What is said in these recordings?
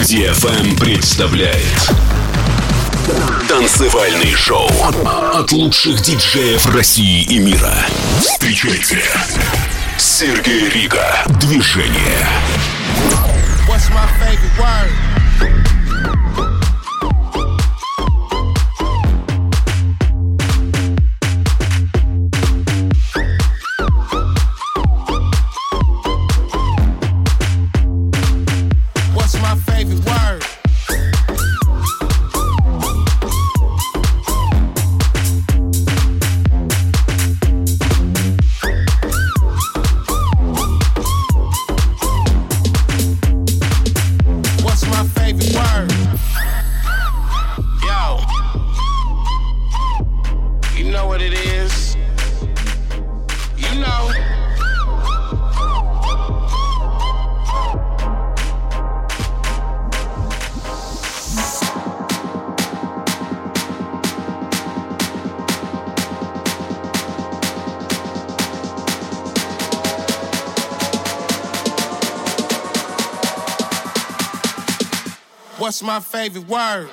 DFM представляет Танцевальный шоу от лучших диджеев России и мира. Встречайте Сергей Рига. Движение. What's my favorite word? My favorite word.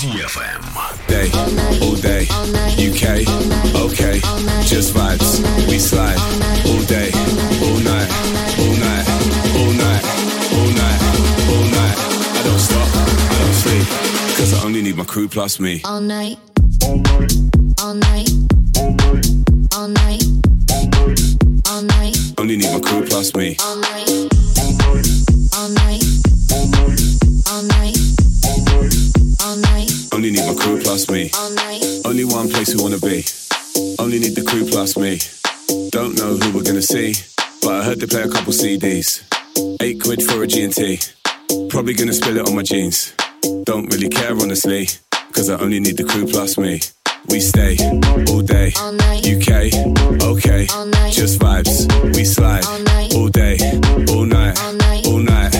DFM. Day, all day, UK, okay, just vibes, we slide, all day, all night, all night, all night, all night, all night. I don't stop, I don't sleep, cause I only need my crew plus me. all night, all night, all night, all night, all night, Only need my crew plus me. all night, place we wanna be. Only need the crew plus me. Don't know who we're gonna see, but I heard they play a couple CDs. Eight quid for a G&T. Probably gonna spill it on my jeans. Don't really care honestly, cause I only need the crew plus me. We stay all day, all UK, okay, just vibes. We slide all all day, all night, all night,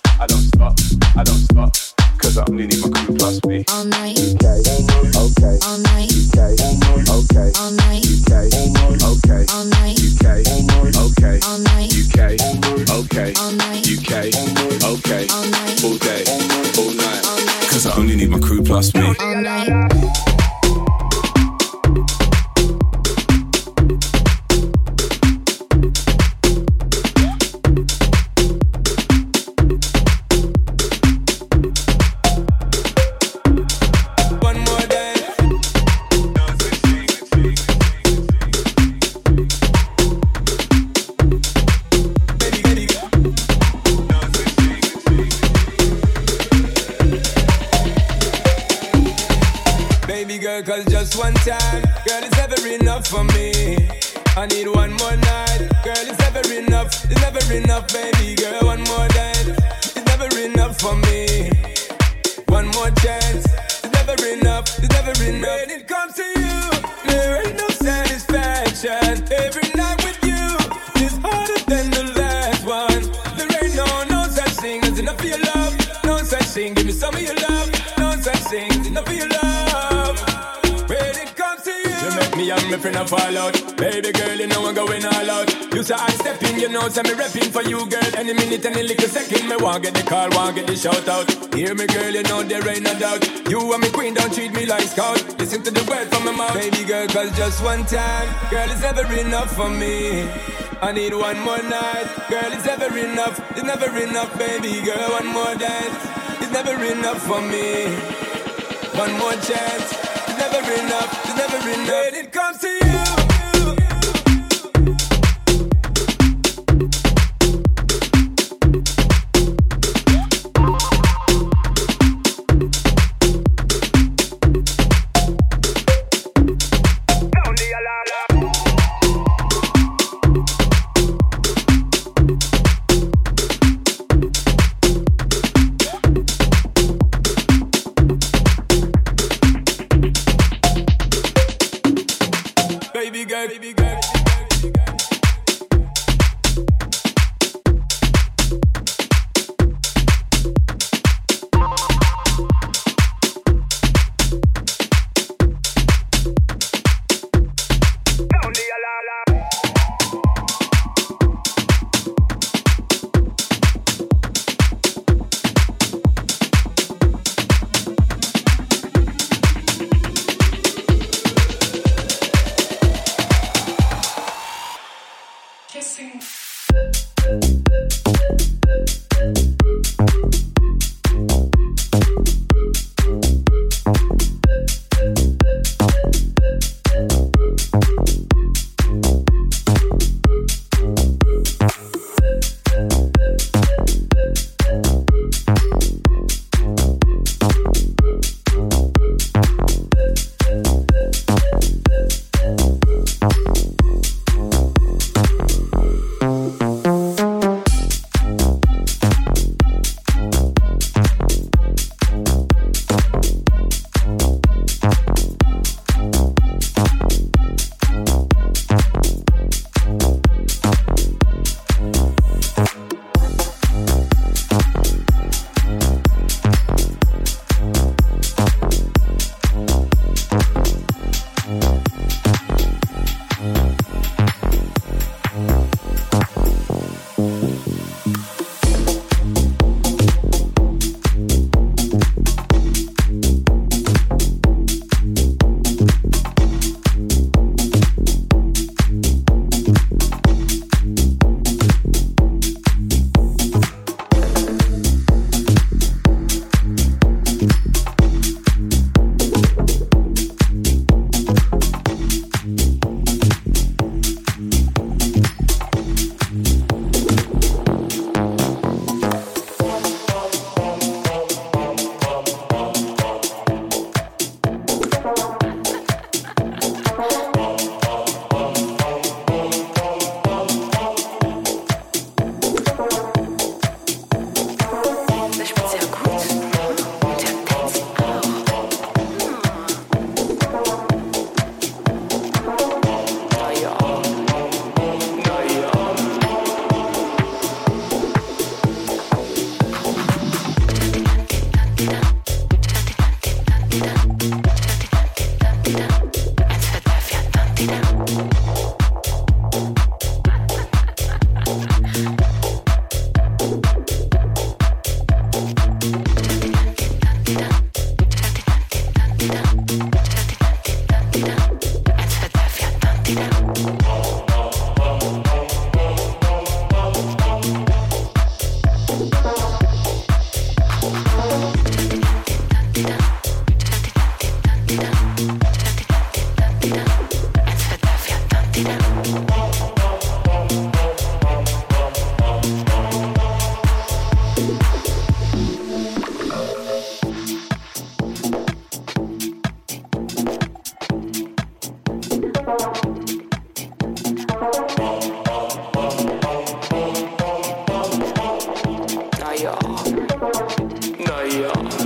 I don't stop, I don't stop, cause I only need my crew plus me. Okay, I'll night all night, okay, okay, all night, okay, okay, all night, okay, okay, all night, UK, okay, all day, all night, shout out. Hear me, girl, you know there ain't no doubt. You and me queen, don't treat me like scout. Listen to the word from my mouth, baby girl, cause just one time, girl, it's never enough for me. I need one more night, girl, it's never enough, it's never enough, baby girl, one more dance, it's never enough for me. One more chance, it's never enough, it's never enough. Yeah, I'm.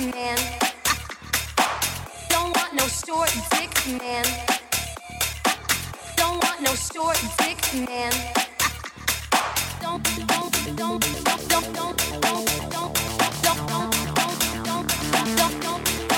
man. Don't want no short dick man. Don't want no short dick man. Don't don't don't don't don't don't don't don't don't don't don't don't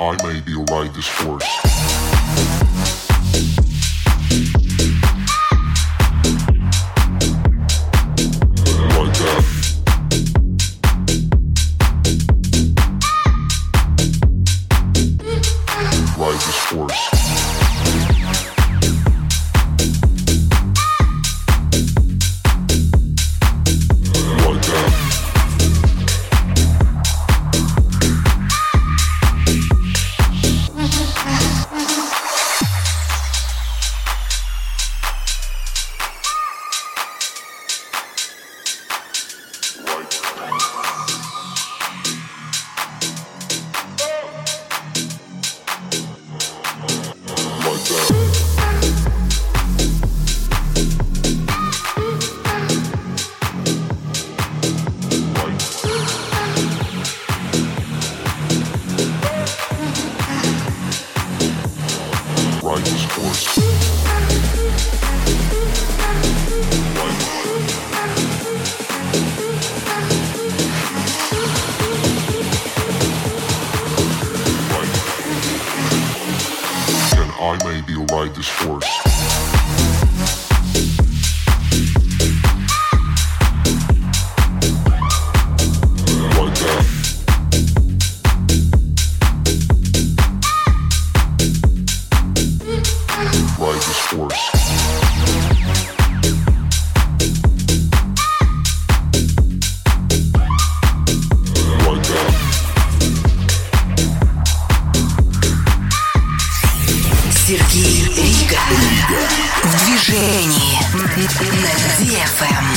I may be ride this horse. движении на DFM.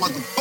Motherfucker.